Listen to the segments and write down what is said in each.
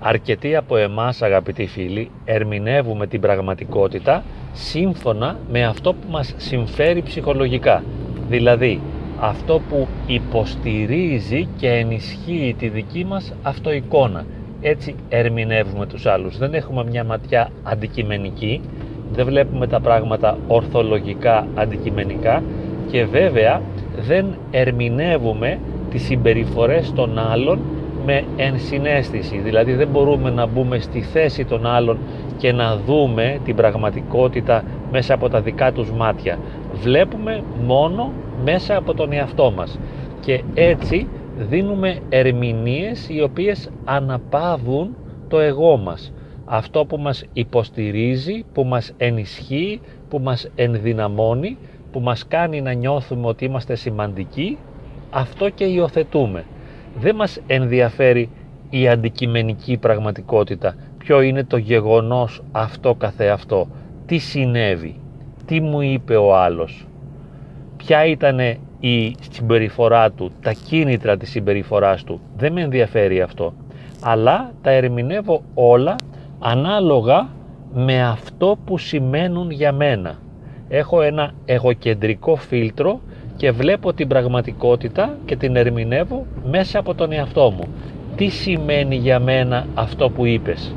Αρκετοί από εμάς αγαπητοί φίλοι ερμηνεύουμε την πραγματικότητα σύμφωνα με αυτό που μας συμφέρει ψυχολογικά. Δηλαδή αυτό που υποστηρίζει και ενισχύει τη δική μας αυτοεικόνα. Έτσι ερμηνεύουμε τους άλλους. Δεν έχουμε μια ματιά αντικειμενική, δεν βλέπουμε τα πράγματα ορθολογικά αντικειμενικά και βέβαια δεν ερμηνεύουμε τις συμπεριφορές των άλλων με ενσυναίσθηση. Δηλαδή δεν μπορούμε να μπούμε στη θέση των άλλων και να δούμε την πραγματικότητα μέσα από τα δικά τους μάτια. Βλέπουμε μόνο μέσα από τον εαυτό μας και έτσι δίνουμε ερμηνείες οι οποίες αναπαύουν το εγώ μας. Αυτό που μας υποστηρίζει, που μας ενισχύει, που μας ενδυναμώνει, που μας κάνει να νιώθουμε ότι είμαστε σημαντικοί, αυτό και υιοθετούμε. Δεν μας ενδιαφέρει η αντικειμενική πραγματικότητα, ποιο είναι το γεγονός αυτό καθεαυτό, τι συνέβη, τι μου είπε ο άλλος, ποια ήταν η συμπεριφορά του, τα κίνητρα της συμπεριφοράς του. Δεν με ενδιαφέρει αυτό. Αλλά τα ερμηνεύω όλα ανάλογα με αυτό που σημαίνουν για μένα. Έχω ένα εγωκεντρικό φίλτρο και βλέπω την πραγματικότητα και την ερμηνεύω μέσα από τον εαυτό μου. Τι σημαίνει για μένα αυτό που είπες;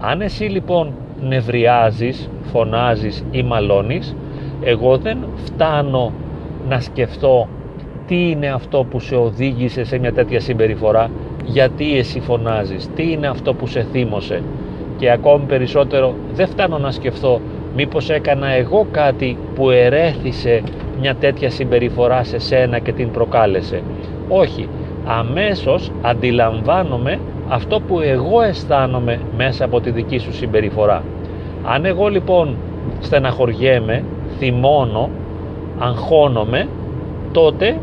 Αν εσύ λοιπόν νευριάζεις, φωνάζεις ή μαλώνεις, εγώ δεν φτάνω να σκεφτώ τι είναι αυτό που σε οδήγησε σε μια τέτοια συμπεριφορά, γιατί εσύ φωνάζεις, τι είναι αυτό που σε θύμωσε και ακόμη περισσότερο δεν φτάνω να σκεφτώ μήπως έκανα εγώ κάτι που ερέθησε μια τέτοια συμπεριφορά σε σένα και την προκάλεσε. Όχι, αμέσως αντιλαμβάνομαι αυτό που εγώ αισθάνομαι μέσα από τη δική σου συμπεριφορά. Αν εγώ λοιπόν στεναχωριέμαι, θυμώνω, αγχώνομαι, τότε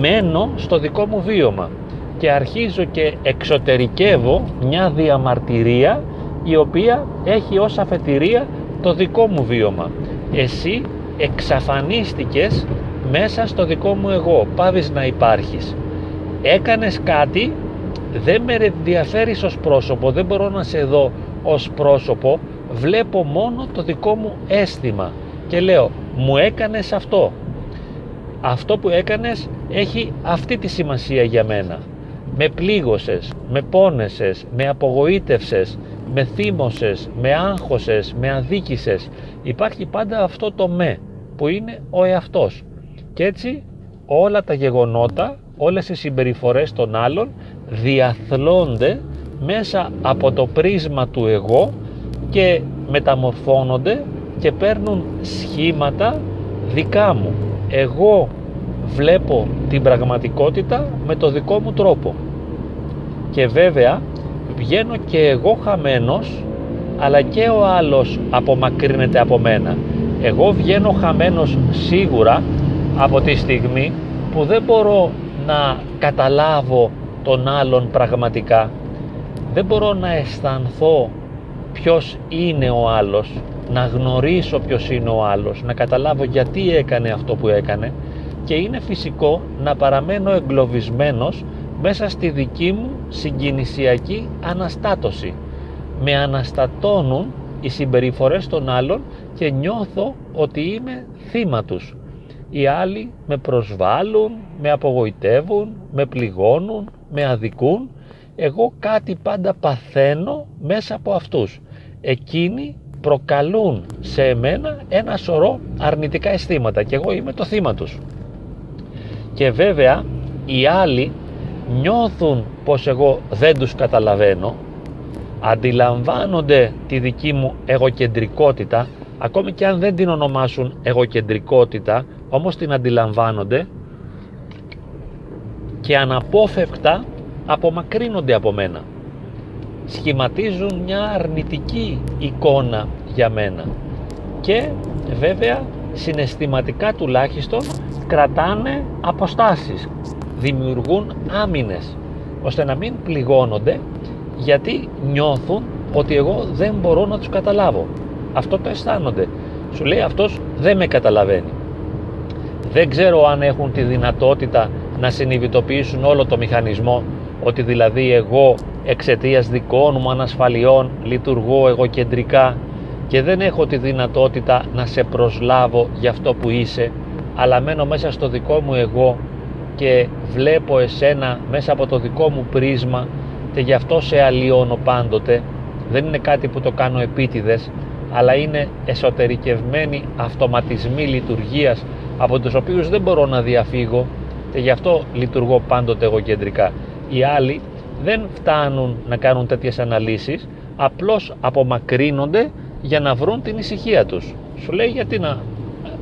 μένω στο δικό μου βίωμα και αρχίζω και εξωτερικεύω μια διαμαρτυρία η οποία έχει ως αφετηρία το δικό μου βίωμα. Εσύ εξαφανίστηκες μέσα στο δικό μου εγώ, πάβεις να υπάρχεις. Έκανες κάτι, δεν με ενδιαφέρεις ως πρόσωπο, δεν μπορώ να σε δω ως πρόσωπο, βλέπω μόνο το δικό μου αίσθημα και λέω μου έκανες αυτό. Αυτό που έκανες έχει αυτή τη σημασία για μένα. Με πλήγωσες, με πόνεσες, με απογοήτευσες, με θύμωσες, με άγχωσες, με αδίκησες. Υπάρχει πάντα αυτό το με που είναι ο εαυτός. Και έτσι όλα τα γεγονότα, όλες οι συμπεριφορές των άλλων διαθλώνται μέσα από το πρίσμα του εγώ και μεταμορφώνονται και παίρνουν σχήματα δικά μου. Εγώ βλέπω την πραγματικότητα με το δικό μου τρόπο. Και βέβαια βγαίνω και εγώ χαμένος αλλά και ο άλλος απομακρύνεται από μένα. Εγώ βγαίνω χαμένος σίγουρα από τη στιγμή που δεν μπορώ να καταλάβω τον άλλον πραγματικά. Δεν μπορώ να αισθανθώ ποιος είναι ο άλλος, να γνωρίσω ποιος είναι ο άλλος, να καταλάβω γιατί έκανε αυτό που έκανε και είναι φυσικό να παραμένω εγκλωβισμένος μέσα στη δική μου συγκινησιακή αναστάτωση. Με αναστατώνουν οι συμπεριφορές των άλλων και νιώθω ότι είμαι θύμα τους. Οι άλλοι με προσβάλλουν, με απογοητεύουν, με πληγώνουν, με αδικούν. Εγώ κάτι πάντα παθαίνω μέσα από αυτούς. Εκείνοι προκαλούν σε εμένα ένα σωρό αρνητικά αισθήματα και εγώ είμαι το θύμα τους. Και βέβαια οι άλλοι νιώθουν πως εγώ δεν τους καταλαβαίνω αντιλαμβάνονται τη δική μου εγωκεντρικότητα ακόμη και αν δεν την ονομάσουν εγωκεντρικότητα όμως την αντιλαμβάνονται και αναπόφευκτα απομακρύνονται από μένα. Σχηματίζουν μια αρνητική εικόνα για μένα. Και βέβαια συναισθηματικά τουλάχιστον κρατάνε αποστάσεις δημιουργούν άμυνες ώστε να μην πληγώνονται γιατί νιώθουν ότι εγώ δεν μπορώ να τους καταλάβω. Αυτό το αισθάνονται. Σου λέει αυτός δεν με καταλαβαίνει δεν ξέρω αν έχουν τη δυνατότητα να συνειδητοποιήσουν όλο το μηχανισμό ότι δηλαδή εγώ εξαιτίας δικών μου ανασφαλιών λειτουργώ εγωκεντρικά και δεν έχω τη δυνατότητα να σε προσλάβω για αυτό που είσαι αλλά μένω μέσα στο δικό μου εγώ και βλέπω εσένα μέσα από το δικό μου πρίσμα και γι' αυτό σε αλλοιώνω πάντοτε δεν είναι κάτι που το κάνω επίτηδες αλλά είναι εσωτερικευμένοι αυτοματισμοί λειτουργίας από τους οποίους δεν μπορώ να διαφύγω και γι' αυτό λειτουργώ πάντοτε εγωκεντρικά. Οι άλλοι δεν φτάνουν να κάνουν τέτοιες αναλύσεις, απλώς απομακρύνονται για να βρουν την ησυχία τους. Σου λέει γιατί να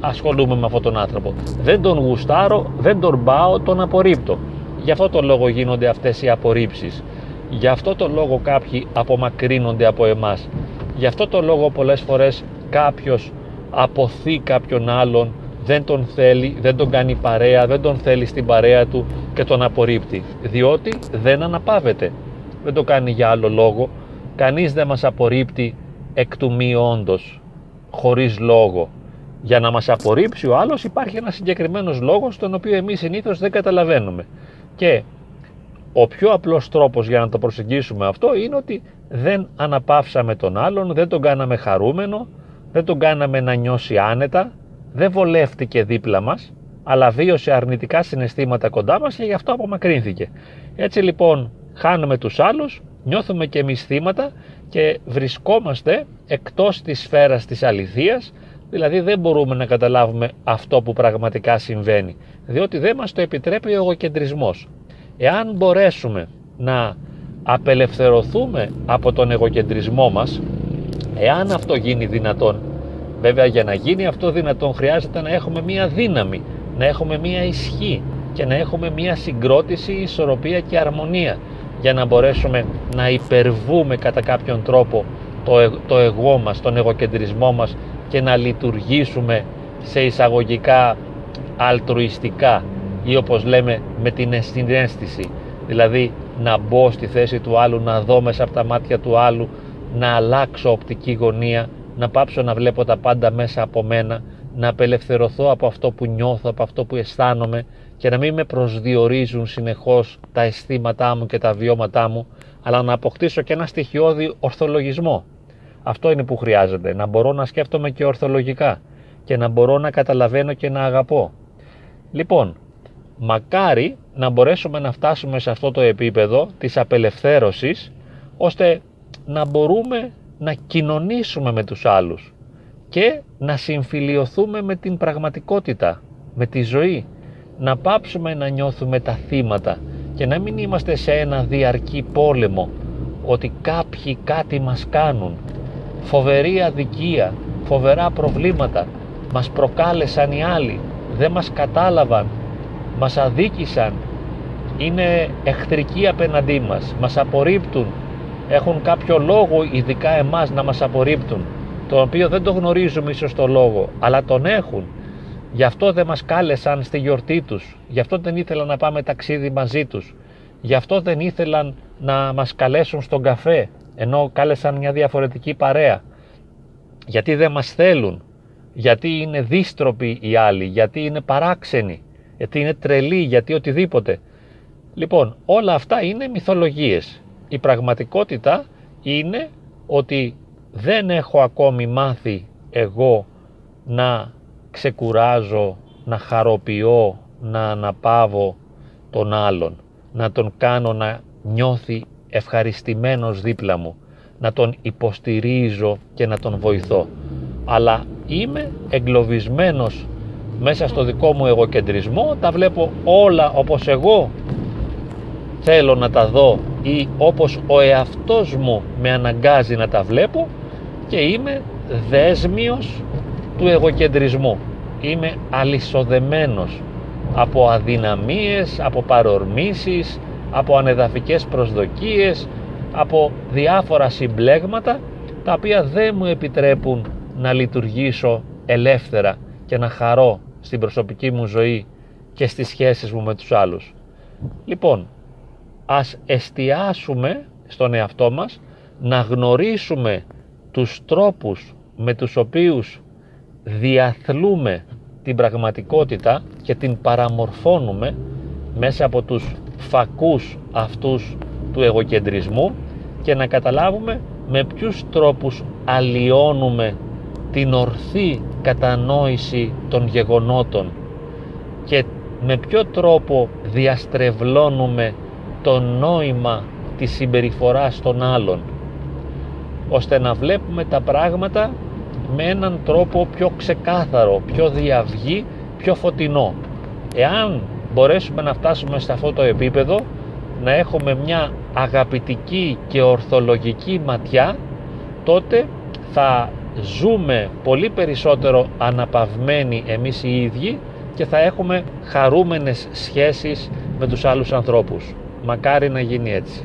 ασχολούμαι με αυτόν τον άνθρωπο; Δεν τον γουστάρω, δεν τον πάω, τον απορρίπτω. Γι' αυτό το λόγο γίνονται αυτές οι απορρίψεις. Γι' αυτό το λόγο κάποιοι απομακρύνονται από εμάς. Γι' αυτό το λόγο πολλές φορές κάποιος αποθεί κάποιον άλλον, δεν τον θέλει, δεν τον κάνει παρέα, δεν τον θέλει στην παρέα του και τον απορρίπτει. Διότι δεν αναπαύεται. Δεν το κάνει για άλλο λόγο. Κανείς δεν μας απορρίπτει εκ του μη όντως, χωρίς λόγο. Για να μας απορρίψει ο άλλος υπάρχει ένας συγκεκριμένος λόγος τον οποίο εμείς συνήθως δεν καταλαβαίνουμε. Και ο πιο απλός τρόπος για να το προσεγγίσουμε αυτό είναι ότι δεν αναπαύσαμε τον άλλον, δεν τον κάναμε χαρούμενο, δεν τον κάναμε να νιώσει άνετα, δεν βολεύτηκε δίπλα μας, αλλά βίωσε αρνητικά συναισθήματα κοντά μας και γι' αυτό απομακρύνθηκε. Έτσι λοιπόν χάνουμε τους άλλους, νιώθουμε και εμείς θύματα και βρισκόμαστε εκτός της σφαίρας της αληθείας, δηλαδή δεν μπορούμε να καταλάβουμε αυτό που πραγματικά συμβαίνει, διότι δεν μας το επιτρέπει ο εγωκεντρισμός. Εάν μπορέσουμε να απελευθερωθούμε από τον εγωκεντρισμό μας, εάν αυτό γίνει δυνατόν, βέβαια για να γίνει αυτό δυνατόν χρειάζεται να έχουμε μία δύναμη, να έχουμε μία ισχύ και να έχουμε μία συγκρότηση, ισορροπία και αρμονία για να μπορέσουμε να υπερβούμε κατά κάποιον τρόπο το, το εγώ μας, τον εγωκεντρισμό μας και να λειτουργήσουμε σε εισαγωγικά αλτρουιστικά ή όπως λέμε με την συνέστηση δηλαδή να μπω στη θέση του άλλου, να δω μέσα από τα μάτια του άλλου, να αλλάξω οπτική γωνία, να πάψω να βλέπω τα πάντα μέσα από μένα, να απελευθερωθώ από αυτό που νιώθω, από αυτό που αισθάνομαι και να μην με προσδιορίζουν συνεχώς τα αισθήματά μου και τα βιώματά μου, αλλά να αποκτήσω και ένα στοιχειώδη ορθολογισμό. Αυτό είναι που χρειάζεται, να μπορώ να σκέφτομαι και ορθολογικά και να μπορώ να καταλαβαίνω και να αγαπώ. Λοιπόν, μακάρι να μπορέσουμε να φτάσουμε σε αυτό το επίπεδο της απελευθέρωσης ώστε να μπορούμε να κοινωνήσουμε με τους άλλους και να συμφιλιωθούμε με την πραγματικότητα, με τη ζωή, να πάψουμε να νιώθουμε τα θύματα και να μην είμαστε σε ένα διαρκή πόλεμο ότι κάποιοι κάτι μας κάνουν, φοβερή αδικία, φοβερά προβλήματα, μας προκάλεσαν οι άλλοι, δεν μας κατάλαβαν, μας αδίκησαν, είναι εχθρικοί απέναντί μας, μας απορρίπτουν, έχουν κάποιο λόγο ειδικά εμάς να μας απορρίπτουν, το οποίο δεν το γνωρίζουμε ίσως το λόγο, αλλά τον έχουν. Γι' αυτό δεν μας κάλεσαν στη γιορτή τους, γι' αυτό δεν ήθελαν να πάμε ταξίδι μαζί τους, γι' αυτό δεν ήθελαν να μας καλέσουν στον καφέ, ενώ κάλεσαν μια διαφορετική παρέα. Γιατί δεν μας θέλουν, γιατί είναι δίστροποι οι άλλοι, γιατί είναι παράξενοι, γιατί είναι τρελοί, γιατί οτιδήποτε. Λοιπόν, όλα αυτά είναι μυθολογίες. Η πραγματικότητα είναι ότι δεν έχω ακόμη μάθει εγώ να ξεκουράζω, να χαροποιώ, να αναπαύω τον άλλον, να τον κάνω να νιώθει ευχαριστημένος δίπλα μου, να τον υποστηρίζω και να τον βοηθώ. Αλλά είμαι εγκλωβισμένος μέσα στο δικό μου εγωκεντρισμό, τα βλέπω όλα όπως εγώ θέλω να τα δω ή όπως ο εαυτός μου με αναγκάζει να τα βλέπω και είμαι δέσμιος του εγωκεντρισμού. Είμαι αλυσοδεμένος από αδυναμίες, από παρορμήσεις, από ανεδαφικές προσδοκίες, από διάφορα συμπλέγματα τα οποία δεν μου επιτρέπουν να λειτουργήσω ελεύθερα και να χαρώ στην προσωπική μου ζωή και στις σχέσεις μου με τους άλλους. Λοιπόν, ας εστιάσουμε στον εαυτό μας να γνωρίσουμε τους τρόπους με τους οποίους διαθλούμε την πραγματικότητα και την παραμορφώνουμε μέσα από τους φακούς αυτούς του εγωκεντρισμού και να καταλάβουμε με ποιους τρόπους αλλοιώνουμε την ορθή κατανόηση των γεγονότων και με ποιο τρόπο διαστρεβλώνουμε το νόημα της συμπεριφοράς των άλλων ώστε να βλέπουμε τα πράγματα με έναν τρόπο πιο ξεκάθαρο, πιο διαυγή, πιο φωτεινό. Εάν μπορέσουμε να φτάσουμε σε αυτό το επίπεδο, να έχουμε μια αγαπητική και ορθολογική ματιά, τότε θα ζούμε πολύ περισσότερο αναπαυμένοι εμείς οι ίδιοι και θα έχουμε χαρούμενες σχέσεις με τους άλλους ανθρώπους. Μακάρι να γίνει έτσι.